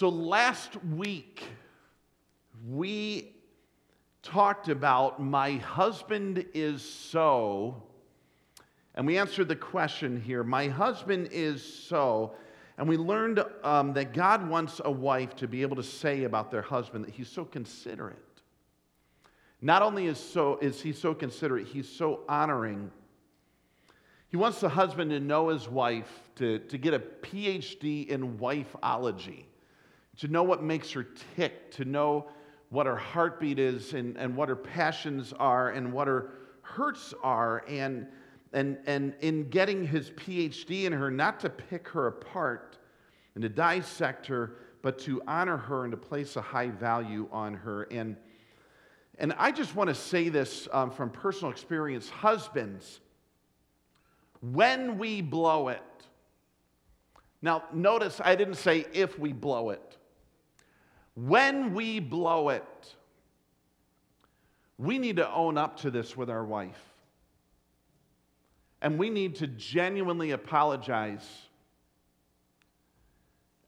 So last week, we talked about my husband is so, and we answered the question here my husband is so. And we learned um, that God wants a wife to be able to say about their husband that he's so considerate. Not only is, so, is he so considerate, he's so honoring. He wants the husband to know his wife, to, to get a PhD in wifeology, to know what makes her tick, to know what her heartbeat is and, and what her passions are and what her hurts are. And, and, and in getting his PhD in her, not to pick her apart and to dissect her, but to honor her and to place a high value on her. And, and I just want to say this um, from personal experience husbands, when we blow it, now notice I didn't say if we blow it. When we blow it, we need to own up to this with our wife. And we need to genuinely apologize.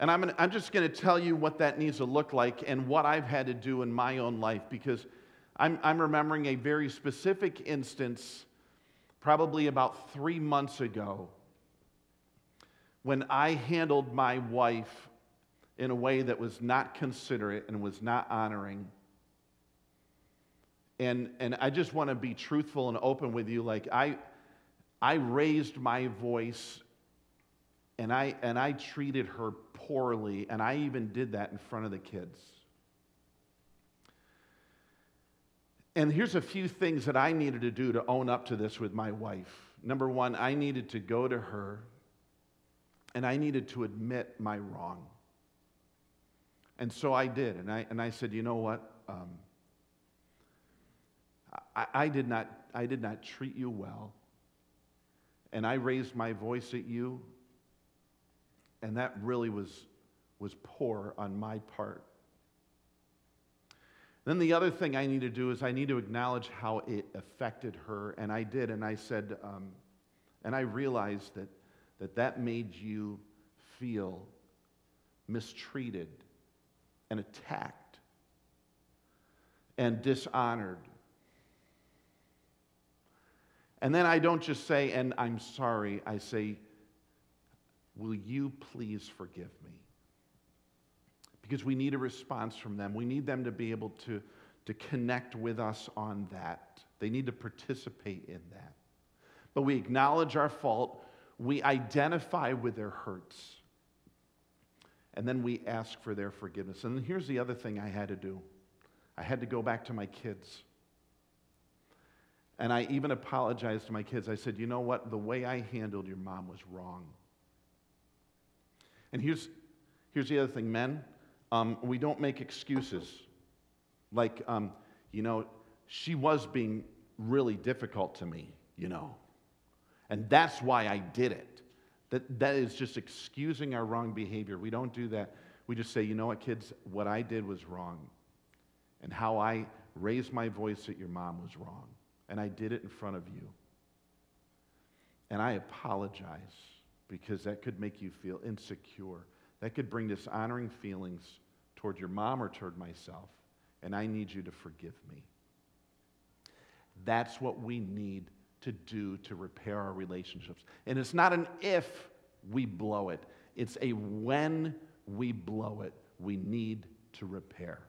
And I'm, gonna, I'm just going to tell you what that needs to look like and what I've had to do in my own life because I'm, I'm remembering a very specific instance, probably about three months ago, when I handled my wife in a way that was not considerate and was not honoring. And, and I just want to be truthful and open with you. Like, I, I raised my voice and I, and I treated her poorly, and I even did that in front of the kids. And here's a few things that I needed to do to own up to this with my wife. Number one, I needed to go to her and I needed to admit my wrong. And so I did. And I, and I said, you know what? Um, I, I, did not, I did not treat you well. And I raised my voice at you. And that really was, was poor on my part. Then the other thing I need to do is I need to acknowledge how it affected her. And I did. And I said, um, and I realized that, that that made you feel mistreated and attacked and dishonored. And then I don't just say, and I'm sorry, I say, will you please forgive me? Because we need a response from them. We need them to be able to, to connect with us on that. They need to participate in that. But we acknowledge our fault, we identify with their hurts and then we ask for their forgiveness. And here's the other thing I had to do I had to go back to my kids. And I even apologized to my kids. I said, you know what? The way I handled your mom was wrong. And here's, here's the other thing men, um, we don't make excuses. Like, um, you know, she was being really difficult to me, you know. And that's why I did it. That, that is just excusing our wrong behavior. We don't do that. We just say, you know what, kids, what I did was wrong. And how I raised my voice at your mom was wrong. And I did it in front of you. And I apologize because that could make you feel insecure. That could bring dishonoring feelings toward your mom or toward myself. And I need you to forgive me. That's what we need to do to repair our relationships. And it's not an if we blow it, it's a when we blow it, we need to repair.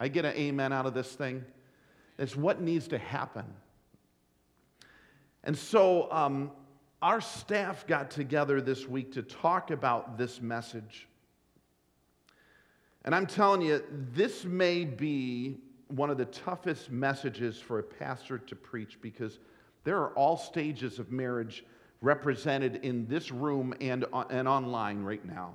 I get an amen out of this thing. It's what needs to happen. And so, um, our staff got together this week to talk about this message. And I'm telling you, this may be one of the toughest messages for a pastor to preach because there are all stages of marriage represented in this room and, uh, and online right now.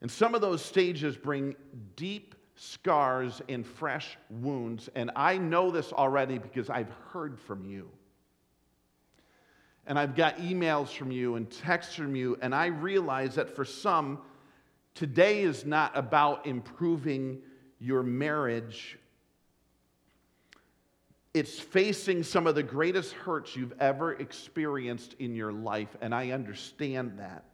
And some of those stages bring deep scars and fresh wounds. And I know this already because I've heard from you. And I've got emails from you and texts from you. And I realize that for some, today is not about improving your marriage it's facing some of the greatest hurts you've ever experienced in your life, and I understand that.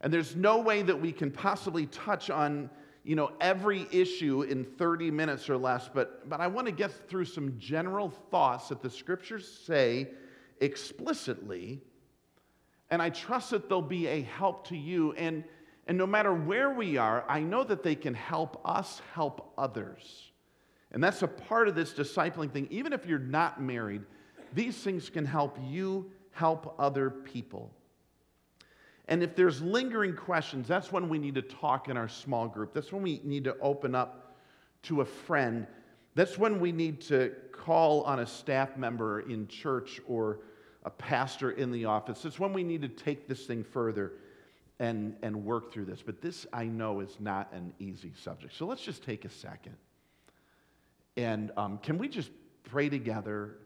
And there's no way that we can possibly touch on you know, every issue in 30 minutes or less, but, but I want to get through some general thoughts that the scriptures say explicitly, and I trust that they'll be a help to you. And, and no matter where we are, I know that they can help us help others. And that's a part of this discipling thing. Even if you're not married, these things can help you help other people. And if there's lingering questions, that's when we need to talk in our small group. That's when we need to open up to a friend. That's when we need to call on a staff member in church or a pastor in the office. It's when we need to take this thing further and, and work through this. But this, I know, is not an easy subject. So let's just take a second. And um, can we just pray together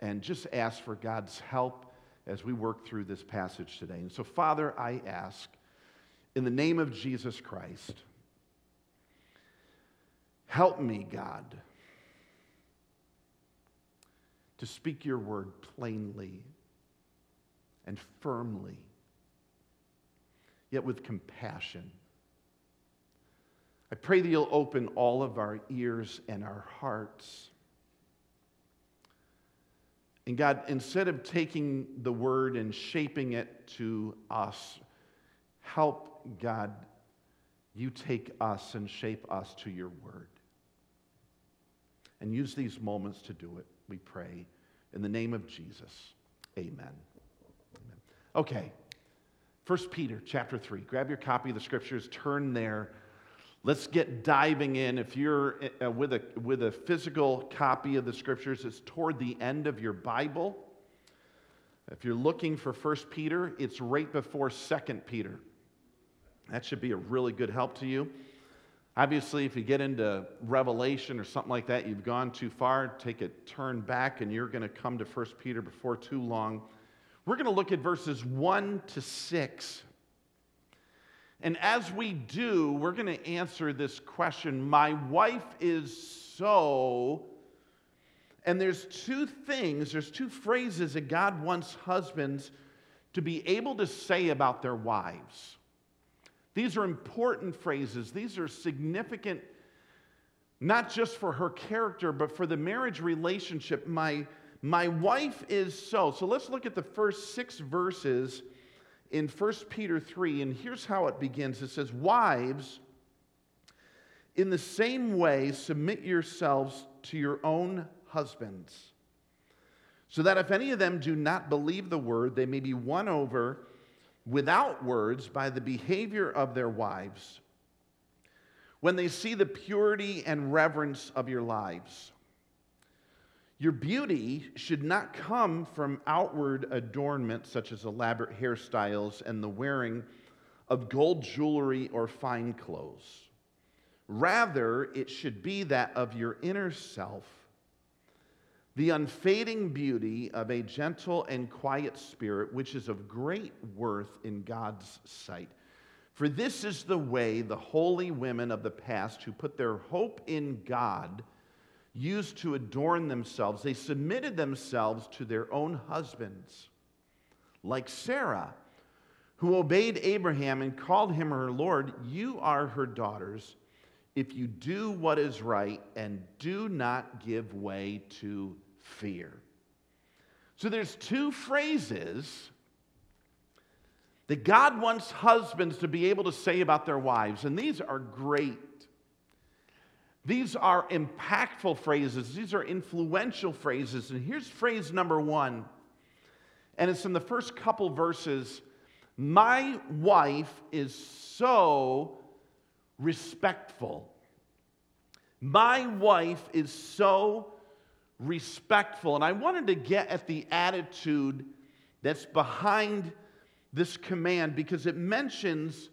and just ask for God's help as we work through this passage today. And so, Father, I ask, in the name of Jesus Christ, help me, God, to speak your word plainly and firmly, yet with compassion. I pray that you'll open all of our ears and our hearts and God, instead of taking the word and shaping it to us, help God, you take us and shape us to your word. And use these moments to do it, we pray. In the name of Jesus, amen. amen. Okay, 1 Peter chapter 3. Grab your copy of the scriptures, turn there. Let's get diving in. If you're uh, with, a, with a physical copy of the scriptures, it's toward the end of your Bible. If you're looking for 1 Peter, it's right before 2 Peter. That should be a really good help to you. Obviously, if you get into Revelation or something like that, you've gone too far, take a turn back and you're going to come to 1 Peter before too long. We're going to look at verses 1 to 6 and as we do, we're going to answer this question My wife is so. And there's two things, there's two phrases that God wants husbands to be able to say about their wives. These are important phrases, these are significant, not just for her character, but for the marriage relationship. My, my wife is so. So let's look at the first six verses in 1 Peter 3, and here's how it begins it says, Wives, in the same way, submit yourselves to your own husbands, so that if any of them do not believe the word, they may be won over without words by the behavior of their wives when they see the purity and reverence of your lives. Your beauty should not come from outward adornment, such as elaborate hairstyles and the wearing of gold jewelry or fine clothes. Rather, it should be that of your inner self, the unfading beauty of a gentle and quiet spirit, which is of great worth in God's sight. For this is the way the holy women of the past who put their hope in God used to adorn themselves. They submitted themselves to their own husbands, like Sarah, who obeyed Abraham and called him her Lord. You are her daughters if you do what is right and do not give way to fear. So there's two phrases that God wants husbands to be able to say about their wives, and these are great these are impactful phrases, these are influential phrases. And here's phrase number one, and it's in the first couple verses My wife is so respectful. My wife is so respectful. And I wanted to get at the attitude that's behind this command because it mentions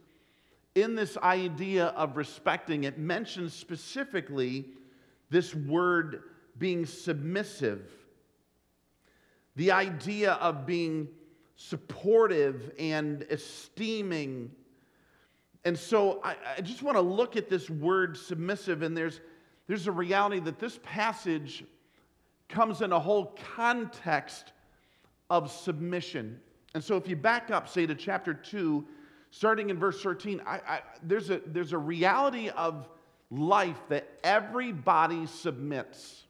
in this idea of respecting, it mentions specifically this word being submissive, the idea of being supportive and esteeming. And so I, I just want to look at this word submissive, and there's, there's a reality that this passage comes in a whole context of submission. And so if you back up, say to chapter 2, starting in verse 13, I, I, there's, a, there's a reality of life that everybody submits,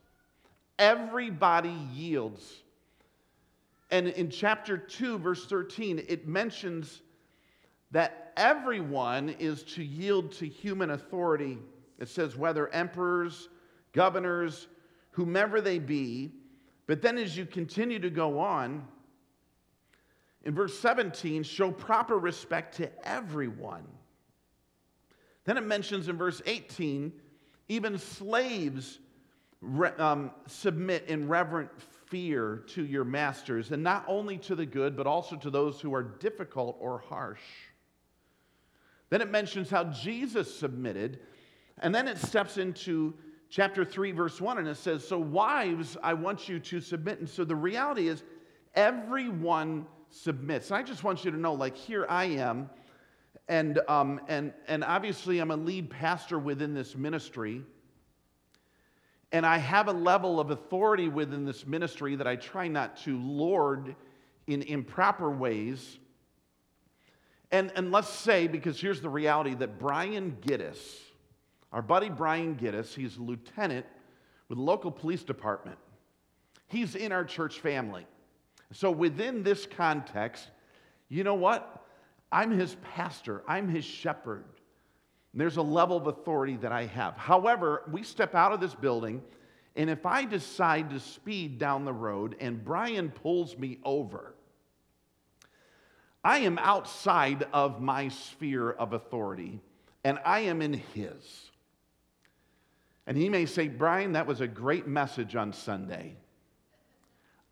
everybody yields. And in chapter 2, verse 13, it mentions that everyone is to yield to human authority. It says, whether emperors, governors, whomever they be. But then as you continue to go on, in verse 17, show proper respect to everyone. Then it mentions in verse 18, even slaves um, submit in reverent fear to your masters, and not only to the good, but also to those who are difficult or harsh. Then it mentions how Jesus submitted, and then it steps into chapter 3, verse 1, and it says, So, wives, I want you to submit. And so the reality is, everyone submits. And I just want you to know, like, here I am, and, um, and, and obviously I'm a lead pastor within this ministry. And I have a level of authority within this ministry that I try not to lord in improper ways. And, and let's say, because here's the reality, that Brian Giddis, our buddy Brian Giddis, he's a lieutenant with the local police department. He's in our church family. So within this context, you know what? I'm his pastor, I'm his shepherd. There's a level of authority that I have. However, we step out of this building, and if I decide to speed down the road and Brian pulls me over, I am outside of my sphere of authority and I am in his. And he may say, Brian, that was a great message on Sunday.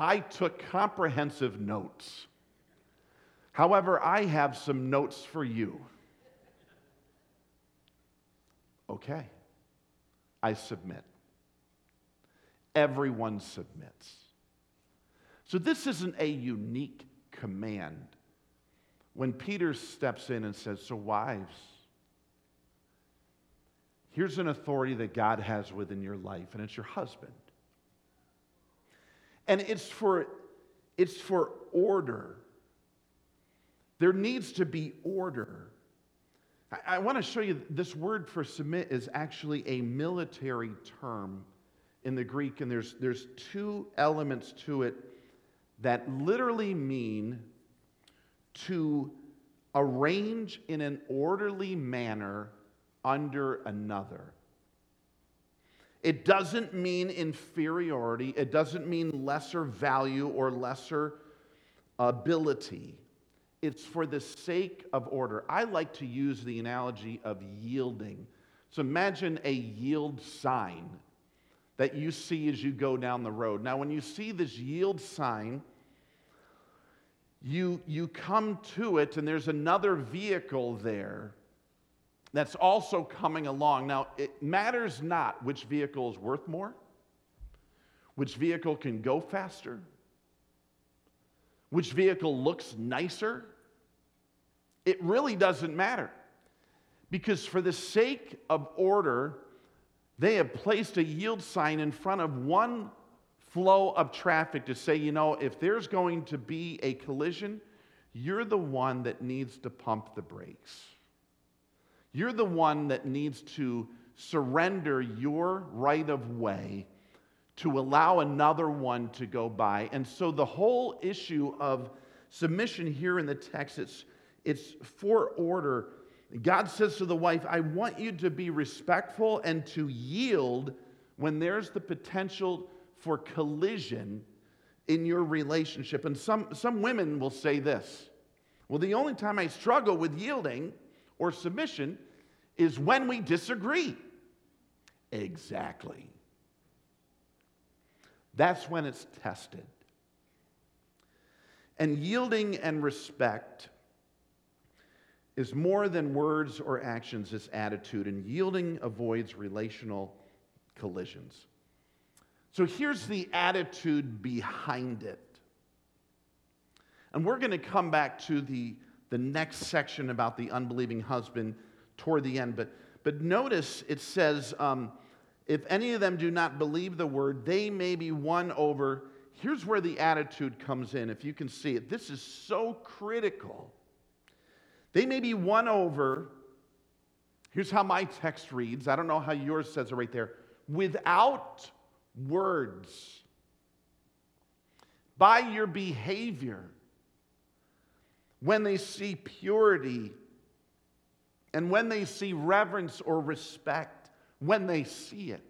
I took comprehensive notes. However, I have some notes for you. Okay, I submit. Everyone submits. So, this isn't a unique command when Peter steps in and says, So, wives, here's an authority that God has within your life, and it's your husband. And it's for, it's for order. There needs to be order. I, I want to show you this word for submit is actually a military term in the Greek, and there's, there's two elements to it that literally mean to arrange in an orderly manner under another. It doesn't mean inferiority, it doesn't mean lesser value or lesser ability. It's for the sake of order. I like to use the analogy of yielding. So imagine a yield sign that you see as you go down the road. Now, when you see this yield sign, you, you come to it and there's another vehicle there that's also coming along. Now, it matters not which vehicle is worth more, which vehicle can go faster, which vehicle looks nicer. It really doesn't matter. Because for the sake of order, they have placed a yield sign in front of one flow of traffic to say, you know, if there's going to be a collision, you're the one that needs to pump the brakes. You're the one that needs to surrender your right of way to allow another one to go by. And so the whole issue of submission here in the text, it's, it's for order. God says to the wife, I want you to be respectful and to yield when there's the potential for collision in your relationship. And some, some women will say this Well, the only time I struggle with yielding or submission is when we disagree. Exactly. That's when it's tested. And yielding and respect is more than words or actions, it's attitude. And yielding avoids relational collisions. So here's the attitude behind it. And we're going to come back to the, the next section about the unbelieving husband toward the end. But, but notice it says, um, if any of them do not believe the word, they may be won over. Here's where the attitude comes in, if you can see it. This is so critical. They may be won over. Here's how my text reads. I don't know how yours says it right there. Without words, by your behavior, when they see purity and when they see reverence or respect, when they see it.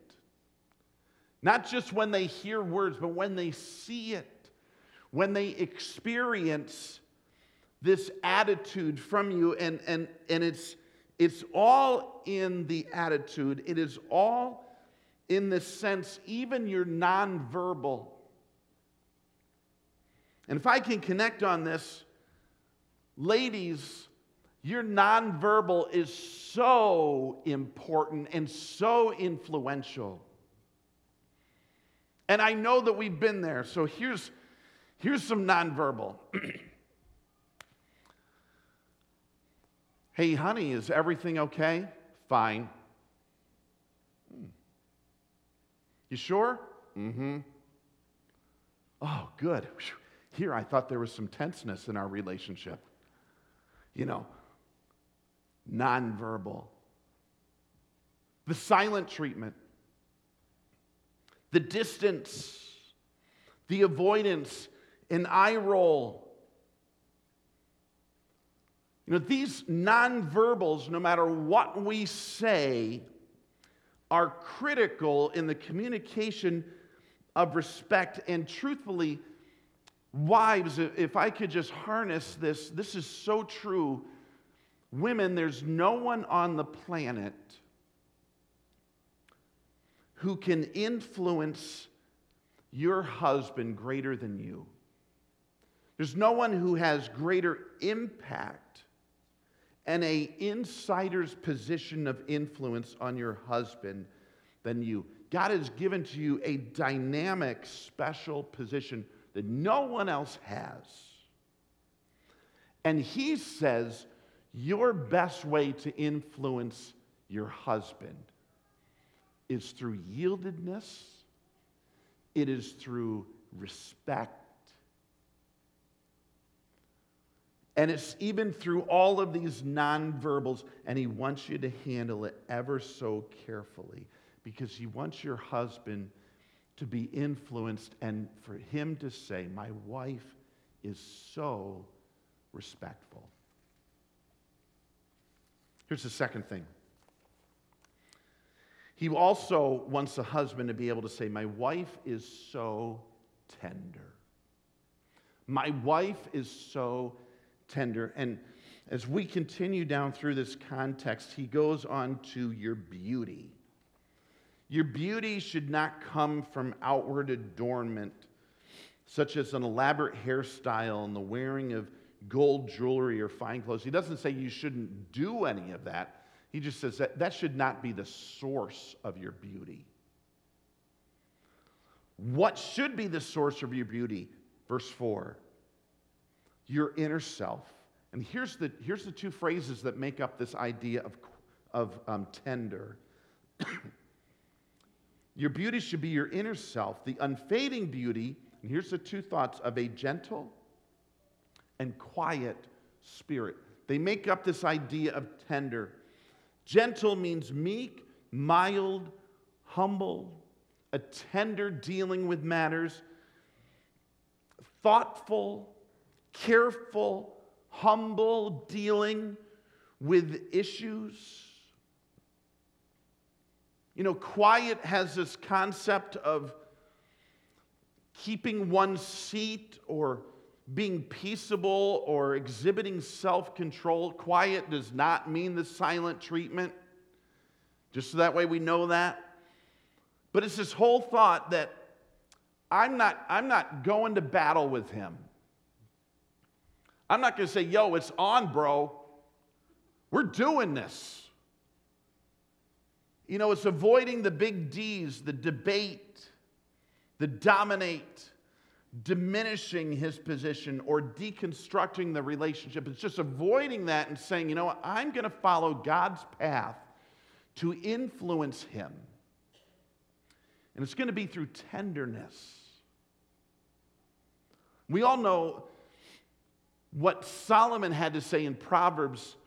Not just when they hear words, but when they see it, when they experience this attitude from you, and, and, and it's, it's all in the attitude, it is all in the sense, even your nonverbal. And if I can connect on this, ladies, your nonverbal is so important and so influential. And I know that we've been there. So here's, here's some nonverbal. hey, honey, is everything okay? Fine. Hmm. You sure? Mm hmm. Oh, good. Here, I thought there was some tenseness in our relationship. You know, nonverbal. The silent treatment the distance, the avoidance, an eye roll. You know, these nonverbals, no matter what we say, are critical in the communication of respect. And truthfully, wives, if I could just harness this, this is so true. Women, there's no one on the planet who can influence your husband greater than you. There's no one who has greater impact and a insider's position of influence on your husband than you. God has given to you a dynamic, special position that no one else has. And he says your best way to influence your husband is through yieldedness, it is through respect. And it's even through all of these nonverbals, and he wants you to handle it ever so carefully because he wants your husband to be influenced and for him to say, My wife is so respectful. Here's the second thing he also wants a husband to be able to say, My wife is so tender. My wife is so tender. And as we continue down through this context, he goes on to your beauty. Your beauty should not come from outward adornment, such as an elaborate hairstyle and the wearing of gold jewelry or fine clothes. He doesn't say you shouldn't do any of that. He just says that that should not be the source of your beauty. What should be the source of your beauty? Verse 4 your inner self. And here's the, here's the two phrases that make up this idea of, of um, tender. your beauty should be your inner self, the unfading beauty, and here's the two thoughts of a gentle and quiet spirit. They make up this idea of tender. Gentle means meek, mild, humble, a tender dealing with matters, thoughtful, careful, humble dealing with issues. You know, quiet has this concept of keeping one's seat or being peaceable or exhibiting self control. Quiet does not mean the silent treatment, just so that way we know that. But it's this whole thought that I'm not, I'm not going to battle with him. I'm not going to say, yo, it's on, bro. We're doing this. You know, it's avoiding the big D's, the debate, the dominate diminishing his position or deconstructing the relationship. It's just avoiding that and saying, you know I'm going to follow God's path to influence him. And it's going to be through tenderness. We all know what Solomon had to say in Proverbs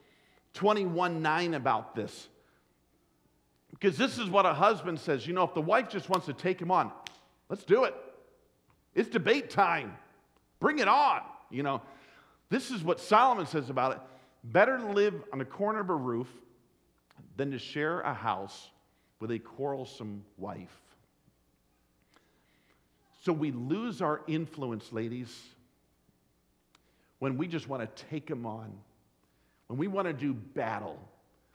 21 9 about this. Because this is what a husband says. You know, if the wife just wants to take him on, let's do it. It's debate time. Bring it on. You know, this is what Solomon says about it. Better to live on the corner of a roof than to share a house with a quarrelsome wife. So we lose our influence, ladies, when we just want to take them on, when we want to do battle,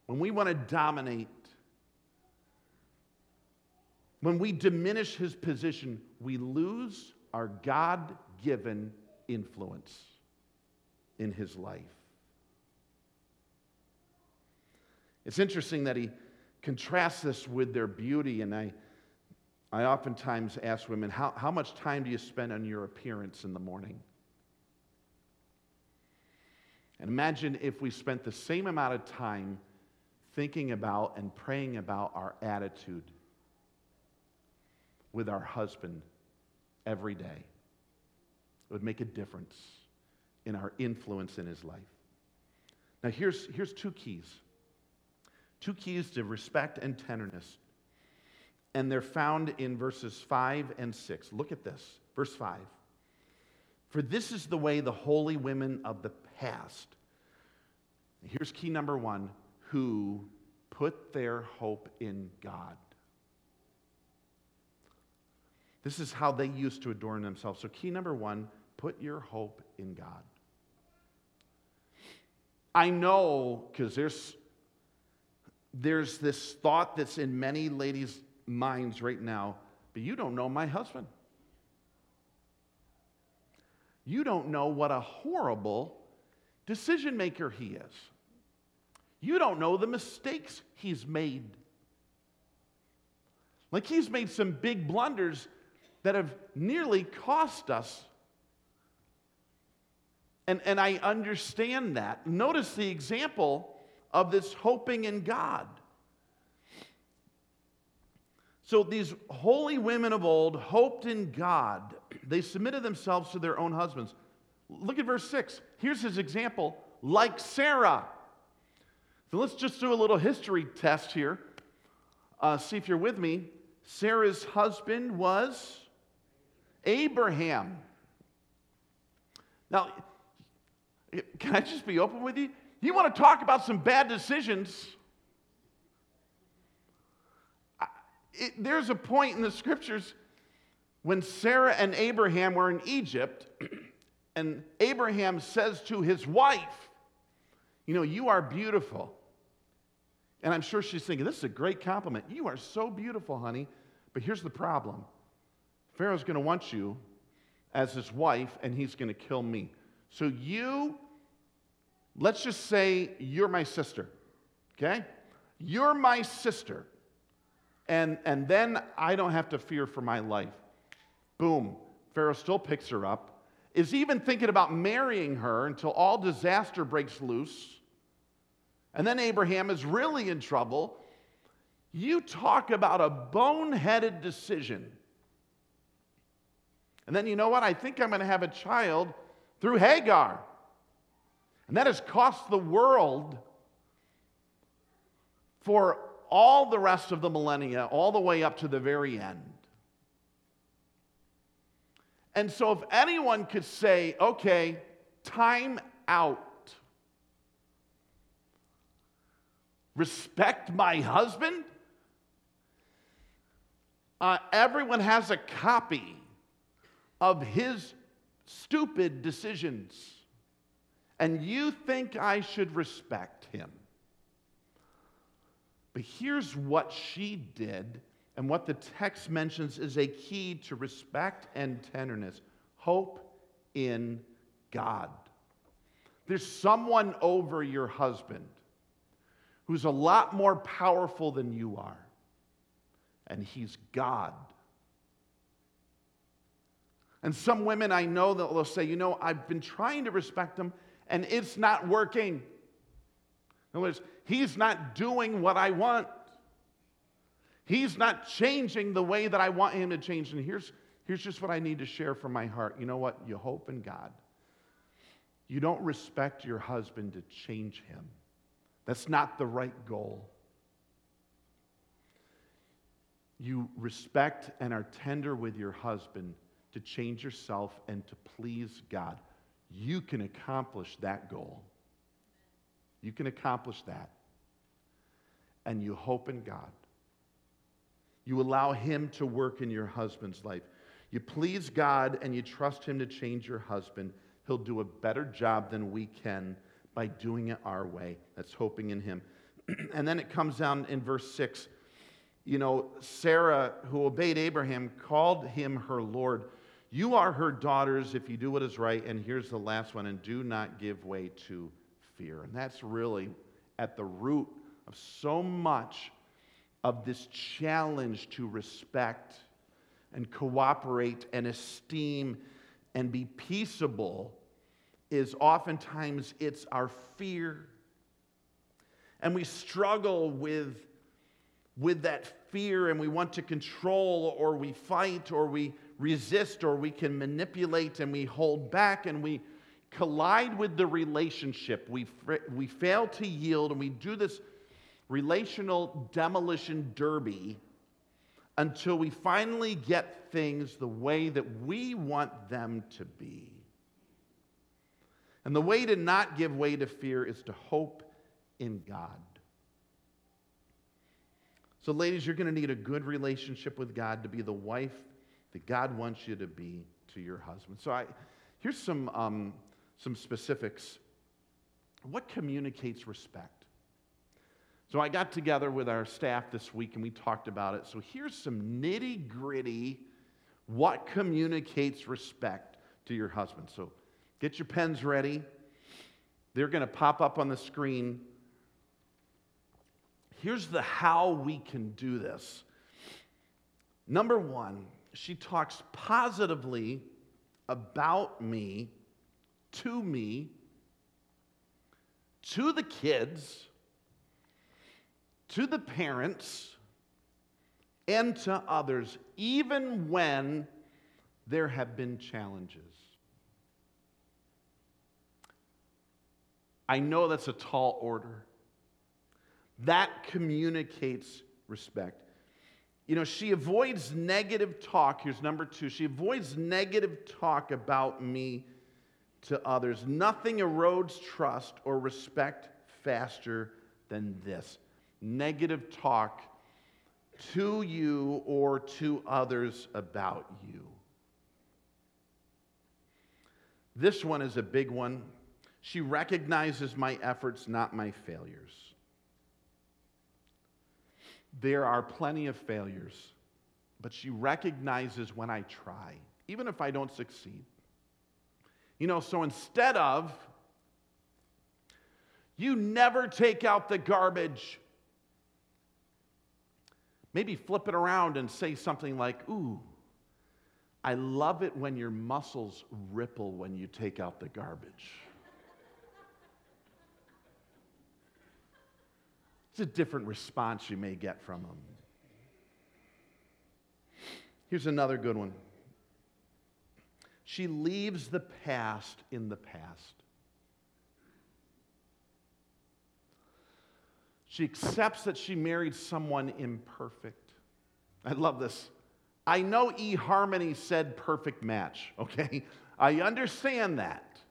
when we want to dominate. When we diminish his position, we lose our God given influence in his life. It's interesting that he contrasts this with their beauty, and I, I oftentimes ask women, how, how much time do you spend on your appearance in the morning? And imagine if we spent the same amount of time thinking about and praying about our attitude with our husband every day. It would make a difference in our influence in his life. Now, here's, here's two keys two keys to respect and tenderness. And they're found in verses 5 and 6. Look at this. Verse 5. For this is the way the holy women of the past, here's key number one, who put their hope in God. This is how they used to adorn themselves. So, key number one put your hope in God. I know because there's, there's this thought that's in many ladies' minds right now, but you don't know my husband. You don't know what a horrible decision maker he is. You don't know the mistakes he's made. Like he's made some big blunders that have nearly cost us. And, and I understand that. Notice the example of this hoping in God. So these holy women of old hoped in God. They submitted themselves to their own husbands. Look at verse 6. Here's his example like Sarah. So let's just do a little history test here. Uh, see if you're with me. Sarah's husband was Abraham. Now, can I just be open with you? You want to talk about some bad decisions? It, there's a point in the scriptures when Sarah and Abraham were in Egypt, and Abraham says to his wife, You know, you are beautiful. And I'm sure she's thinking, This is a great compliment. You are so beautiful, honey. But here's the problem Pharaoh's going to want you as his wife, and he's going to kill me. So you, let's just say you're my sister, okay? You're my sister. And, and then I don't have to fear for my life. Boom. Pharaoh still picks her up, is even thinking about marrying her until all disaster breaks loose. And then Abraham is really in trouble. You talk about a boneheaded decision. And then you know what? I think I'm going to have a child through Hagar. And that has cost the world for all the rest of the millennia, all the way up to the very end. And so, if anyone could say, okay, time out, respect my husband, uh, everyone has a copy of his stupid decisions. And you think I should respect him. But here's what she did, and what the text mentions is a key to respect and tenderness hope in God. There's someone over your husband who's a lot more powerful than you are, and he's God. And some women I know that will say, you know, I've been trying to respect him and it's not working. In other words, he's not doing what I want. He's not changing the way that I want him to change. And here's, here's just what I need to share from my heart. You know what? You hope in God. You don't respect your husband to change him. That's not the right goal. You respect and are tender with your husband to change yourself and to please God. You can accomplish that goal. You can accomplish that. And you hope in God. You allow Him to work in your husband's life. You please God and you trust Him to change your husband. He'll do a better job than we can by doing it our way. That's hoping in Him. and then it comes down in verse 6. You know, Sarah, who obeyed Abraham, called him her Lord. You are her daughters if you do what is right. And here's the last one and do not give way to fear. And that's really at the root of so much of this challenge to respect and cooperate and esteem and be peaceable is oftentimes it's our fear. And we struggle with, with that fear and we want to control or we fight or we resist or we can manipulate and we hold back and we collide with the relationship. We, we fail to yield and we do this relational demolition derby until we finally get things the way that we want them to be. And the way to not give way to fear is to hope in God. So, ladies, you're going to need a good relationship with God to be the wife that God wants you to be to your husband. So, I, here's some, um, some specifics. What communicates respect? So, I got together with our staff this week and we talked about it. So, here's some nitty gritty what communicates respect to your husband. So, get your pens ready. They're going to pop up on the screen Here's the how we can do this. Number one, she talks positively about me, to me, to the kids, to the parents, and to others, even when there have been challenges. I know that's a tall order. That communicates respect. You know, she avoids negative talk. Here's number two. She avoids negative talk about me to others. Nothing erodes trust or respect faster than this negative talk to you or to others about you. This one is a big one. She recognizes my efforts, not my failures. There are plenty of failures, but she recognizes when I try, even if I don't succeed. You know, so instead of, you never take out the garbage, maybe flip it around and say something like, Ooh, I love it when your muscles ripple when you take out the garbage. It's a different response you may get from them. Here's another good one. She leaves the past in the past. She accepts that she married someone imperfect. I love this. I know eHarmony said perfect match, okay? I understand that.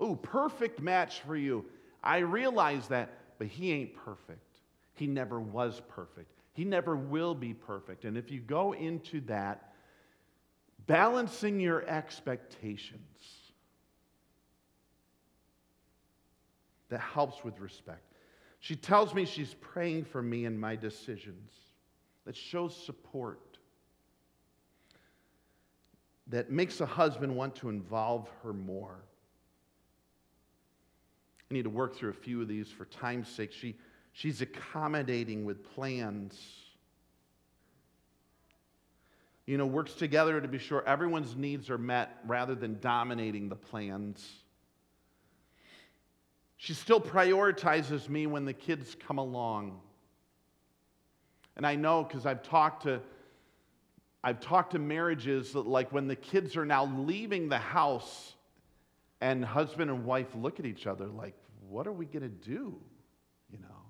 Oh, perfect match for you. I realize that but he ain't perfect. He never was perfect. He never will be perfect. And if you go into that, balancing your expectations, that helps with respect. She tells me she's praying for me and my decisions. That shows support. That makes a husband want to involve her more. I need to work through a few of these for time's sake. She, she's accommodating with plans. You know, works together to be sure everyone's needs are met rather than dominating the plans. She still prioritizes me when the kids come along. And I know because I've talked to I've talked to marriages that like when the kids are now leaving the house And husband and wife look at each other like, what are we going to do? You know?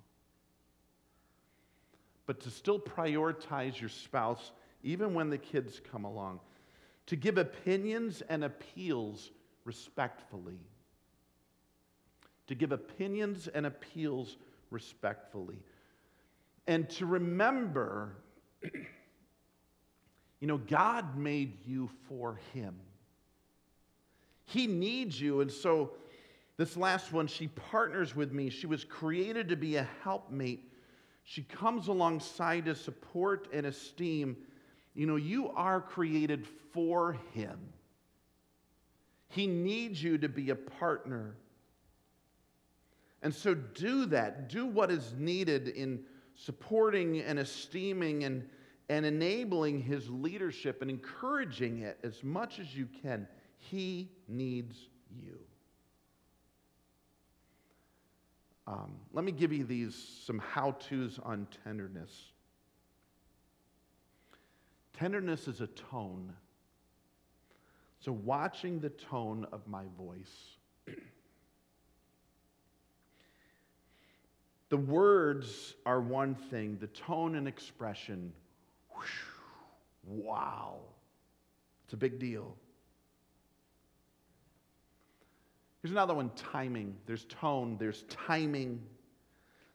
But to still prioritize your spouse, even when the kids come along, to give opinions and appeals respectfully. To give opinions and appeals respectfully. And to remember, you know, God made you for Him. He needs you. And so, this last one, she partners with me. She was created to be a helpmate. She comes alongside to support and esteem. You know, you are created for Him. He needs you to be a partner. And so, do that. Do what is needed in supporting and esteeming and, and enabling His leadership and encouraging it as much as you can. He needs you. Um, let me give you these some how to's on tenderness. Tenderness is a tone. So, watching the tone of my voice. the words are one thing, the tone and expression, whoosh, wow, it's a big deal. Here's another one timing. There's tone, there's timing.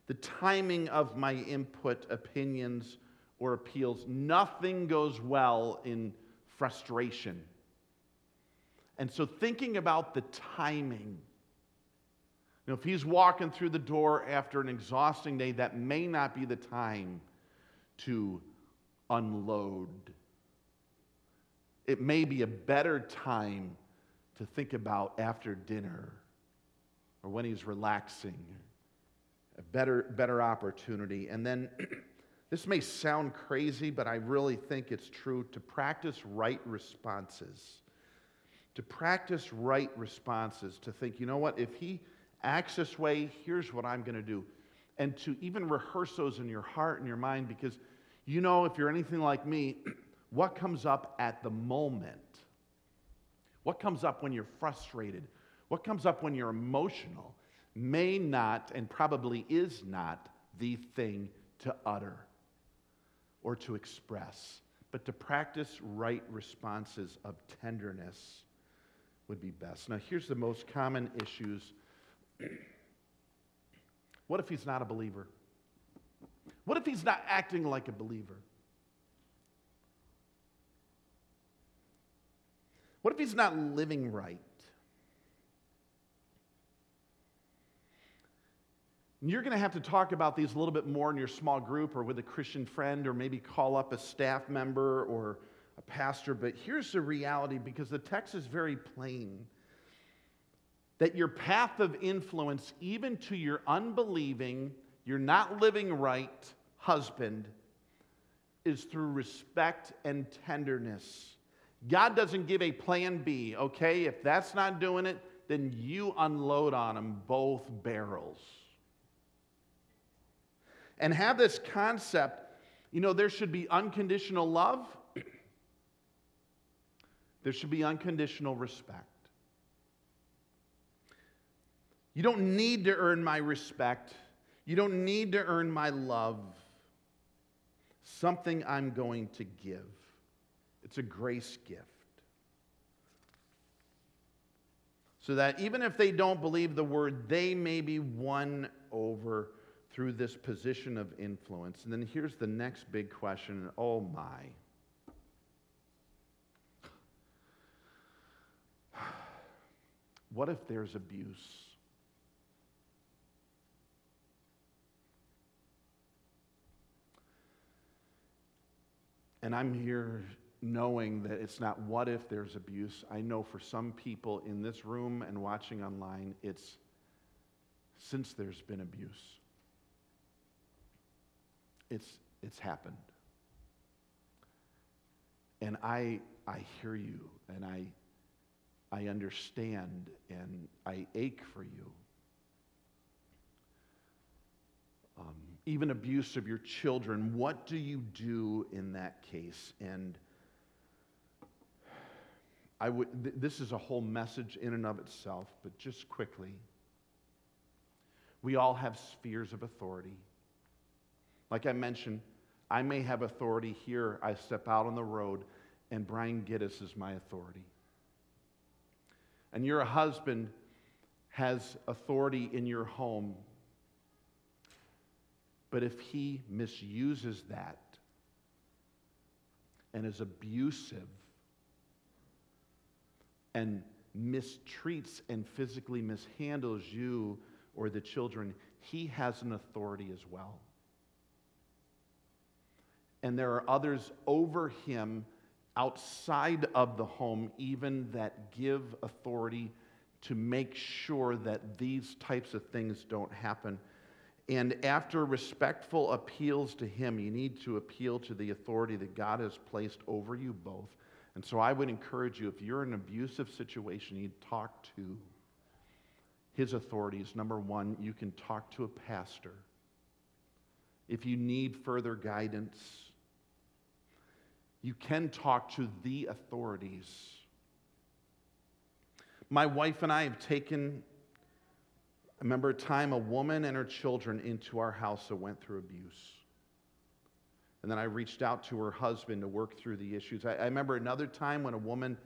The timing of my input, opinions, or appeals. Nothing goes well in frustration. And so, thinking about the timing, you know, if he's walking through the door after an exhausting day, that may not be the time to unload. It may be a better time to think about after dinner or when he's relaxing. A better, better opportunity. And then, this may sound crazy, but I really think it's true to practice right responses. To practice right responses, to think, you know what, if he acts this way, here's what I'm going to do. And to even rehearse those in your heart and your mind, because you know, if you're anything like me, what comes up at the moment what comes up when you're frustrated? What comes up when you're emotional may not and probably is not the thing to utter or to express, but to practice right responses of tenderness would be best. Now, here's the most common issues. what if he's not a believer? What if he's not acting like a believer? What if he's not living right? You're going to have to talk about these a little bit more in your small group or with a Christian friend, or maybe call up a staff member or a pastor. But here's the reality because the text is very plain that your path of influence, even to your unbelieving, you're not living right husband, is through respect and tenderness. God doesn't give a plan B, okay? If that's not doing it, then you unload on them both barrels. And have this concept you know, there should be unconditional love, there should be unconditional respect. You don't need to earn my respect. You don't need to earn my love. Something I'm going to give. It's a grace gift. So that even if they don't believe the word, they may be won over through this position of influence. And then here's the next big question oh my. What if there's abuse? And I'm here knowing that it's not what if there's abuse. I know for some people in this room and watching online, it's since there's been abuse. It's, it's happened. And I, I hear you and I, I understand and I ache for you. Um, even abuse of your children, what do you do in that case? And I would, th- this is a whole message in and of itself, but just quickly. We all have spheres of authority. Like I mentioned, I may have authority here. I step out on the road, and Brian Giddis is my authority. And your husband has authority in your home. But if he misuses that and is abusive and mistreats and physically mishandles you or the children, he has an authority as well. And there are others over him outside of the home, even that give authority to make sure that these types of things don't happen. And after respectful appeals to him, you need to appeal to the authority that God has placed over you both. And so I would encourage you, if you're in an abusive situation, you talk to his authorities. Number one, you can talk to a pastor. If you need further guidance, you can talk to the authorities. My wife and I have taken, I remember a time a woman and her children into our house that went through abuse. And then I reached out to her husband to work through the issues. I, I remember another time when a woman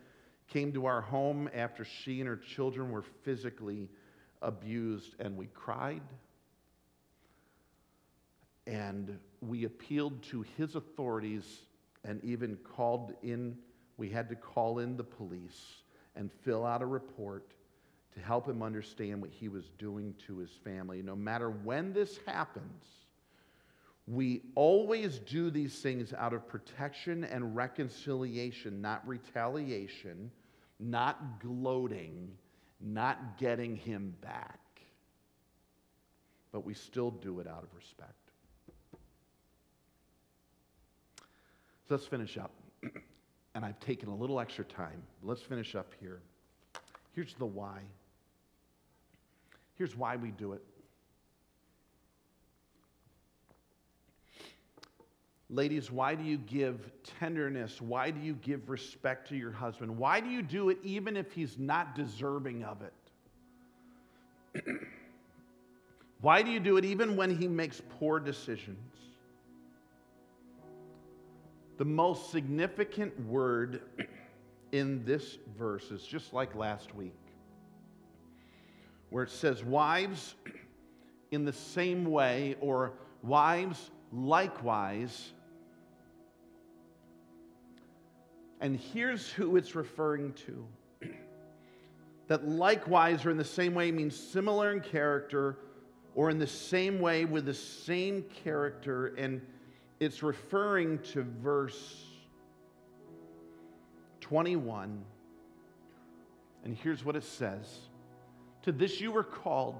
came to our home after she and her children were physically abused, and we cried. And we appealed to his authorities and even called in, we had to call in the police and fill out a report to help him understand what he was doing to his family. No matter when this happens, we always do these things out of protection and reconciliation, not retaliation, not gloating, not getting him back. But we still do it out of respect. So let's finish up. and I've taken a little extra time. Let's finish up here. Here's the why. Here's why we do it. Ladies, why do you give tenderness? Why do you give respect to your husband? Why do you do it even if he's not deserving of it? why do you do it even when he makes poor decisions? The most significant word in this verse is just like last week, where it says, Wives, in the same way, or wives, likewise. And here's who it's referring to. that likewise, or in the same way, means similar in character, or in the same way with the same character. And it's referring to verse 21. And here's what it says To this you were called,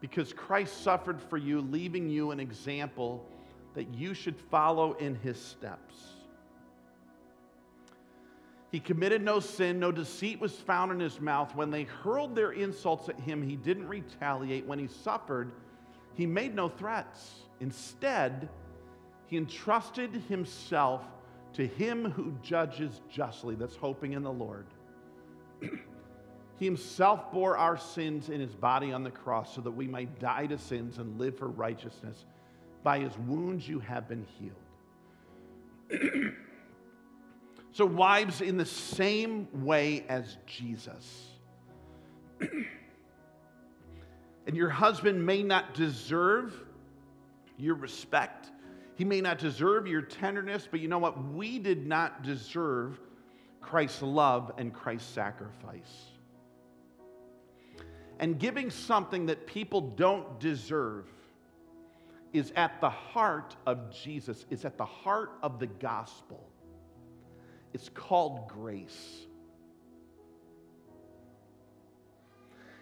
because Christ suffered for you, leaving you an example that you should follow in his steps. He committed no sin, no deceit was found in his mouth. When they hurled their insults at him, he didn't retaliate. When he suffered, he made no threats. Instead, he entrusted himself to him who judges justly, that's hoping in the Lord. he himself bore our sins in his body on the cross so that we might die to sins and live for righteousness. By his wounds you have been healed. so, wives, in the same way as Jesus. and your husband may not deserve your respect he may not deserve your tenderness, but you know what? We did not deserve Christ's love and Christ's sacrifice. And giving something that people don't deserve is at the heart of Jesus, it's at the heart of the gospel. It's called grace.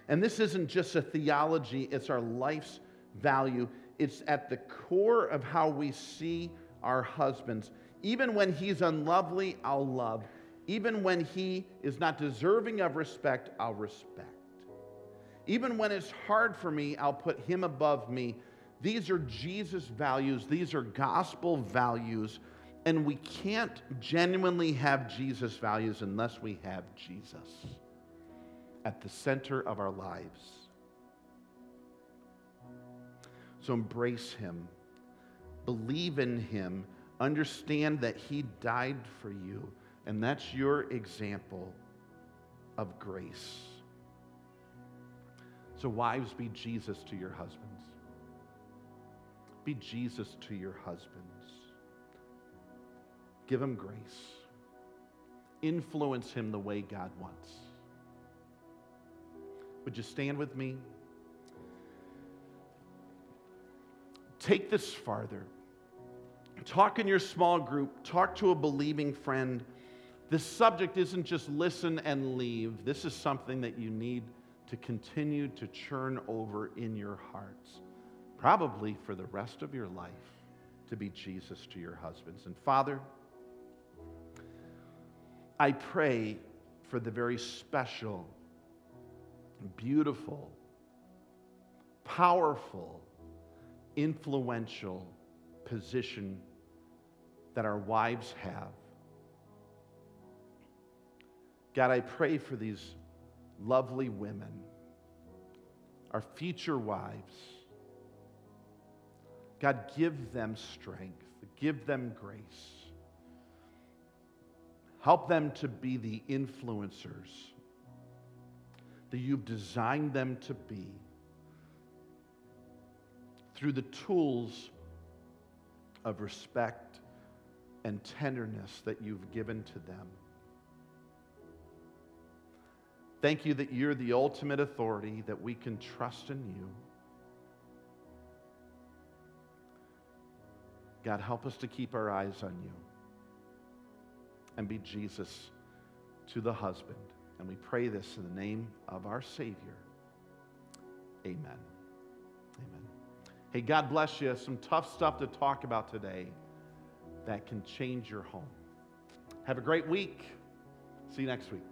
And this isn't just a theology, it's our life's value it's at the core of how we see our husbands. Even when he's unlovely, I'll love. Even when he is not deserving of respect, I'll respect. Even when it's hard for me, I'll put him above me. These are Jesus values, these are gospel values. And we can't genuinely have Jesus' values unless we have Jesus at the center of our lives. So embrace him, believe in him, understand that he died for you, and that's your example of grace. So, wives, be Jesus to your husbands. Be Jesus to your husbands. Give him grace. Influence him the way God wants. Would you stand with me? Take this farther. Talk in your small group, talk to a believing friend. This subject isn't just listen and leave. This is something that you need to continue to churn over in your hearts, probably for the rest of your life, to be Jesus to your husbands. And Father, I pray for the very special, beautiful, powerful, influential position that our wives have. God, I pray for these lovely women, our future wives. God, give them strength, give them grace. Help them to be the influencers that you've designed them to be through the tools of respect and tenderness that you've given to them. Thank you that you're the ultimate authority, that we can trust in you. God, help us to keep our eyes on you and be Jesus to the husband. And we pray this in the name of our Savior. Amen. Amen. Hey, God bless you. Some tough stuff to talk about today that can change your home. Have a great week. See you next week.